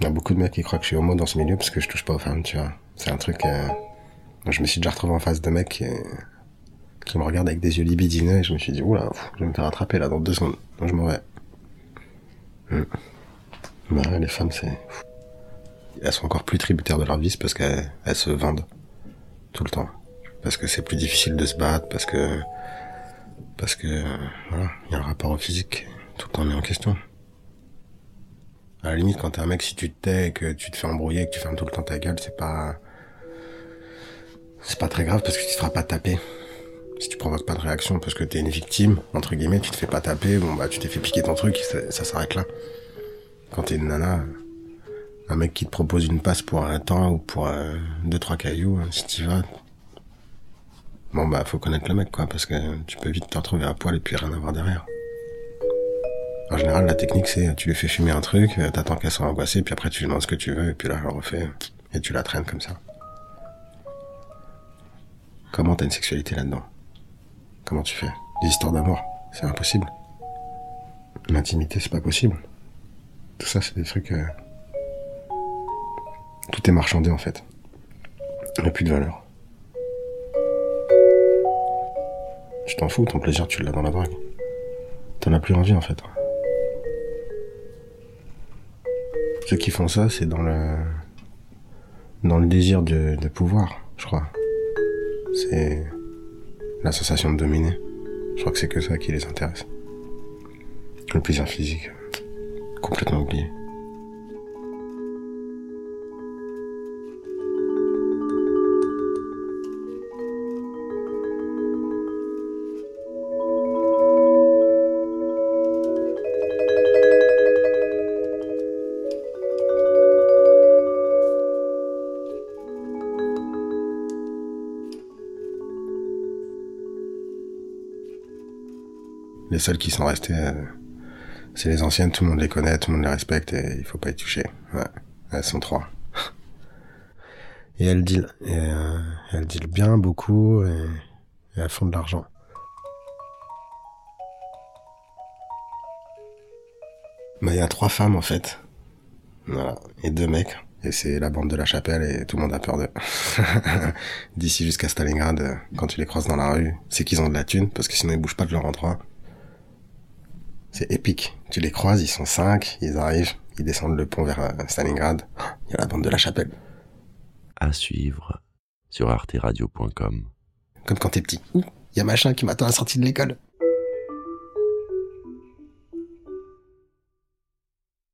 Il y a beaucoup de mecs qui croient que je suis homo dans ce milieu parce que je touche pas aux femmes, tu vois. C'est un truc... Euh... Je me suis déjà retrouvé en face de mecs qui, qui me regardent avec des yeux libidineux et je me suis dit, oula, je vais me faire attraper là dans deux secondes. Donc je m'en vais. Hmm. Bah, les femmes, c'est... Elles sont encore plus tributaires de leur vie parce qu'elles se vendent tout le temps. Parce que c'est plus difficile de se battre, parce que... Parce que... Voilà, il y a un rapport au physique tout le temps mis en question. À la limite, quand t'es un mec, si tu te tais, que tu te fais embrouiller, que tu fermes tout le temps ta gueule, c'est pas... C'est pas très grave parce que tu te feras pas taper. Si tu provoques pas de réaction parce que t'es une victime, entre guillemets, tu te fais pas taper, bon bah tu t'es fait piquer ton truc, ça, s'arrête là. Quand t'es une nana, un mec qui te propose une passe pour un temps ou pour euh, deux trois cailloux, hein, si tu vas, bon bah faut connaître le mec quoi, parce que tu peux vite te retrouver à poil et puis rien avoir derrière. En général, la technique c'est tu lui fais fumer un truc, euh, t'attends qu'elle soit angoissée, puis après tu lui demandes ce que tu veux, et puis là elle le refait, et tu la traînes comme ça. Comment t'as une sexualité là-dedans? Comment tu fais? Des histoires d'amour, c'est impossible. L'intimité, c'est pas possible. Tout ça, c'est des trucs. Euh, tout est marchandé en fait. Il n'y a plus de valeur. Tu t'en fous, ton plaisir, tu l'as dans la drague. T'en as plus envie en fait. Ceux qui font ça, c'est dans le dans le désir de, de pouvoir, je crois. C'est la sensation de dominer. Je crois que c'est que ça qui les intéresse. Le plaisir physique, complètement oublié. Les seuls qui sont restés, euh, c'est les anciennes, tout le monde les connaît, tout le monde les respecte et il faut pas y toucher. Elles sont trois. Et elles deal, euh, elles deal bien, beaucoup, et, elles font de l'argent. Bah, il y a trois femmes en fait. Voilà. Et deux mecs. Et c'est la bande de la chapelle et tout le monde a peur d'eux. D'ici jusqu'à Stalingrad, quand tu les croises dans la rue, c'est qu'ils ont de la thune, parce que sinon ils bougent pas de leur endroit. C'est épique. Tu les croises, ils sont cinq, ils arrivent, ils descendent le pont vers euh, Stalingrad. Il y a la bande de la chapelle. À suivre sur arteradio.com. Comme quand t'es petit. Il y a machin qui m'attend à la sortie de l'école.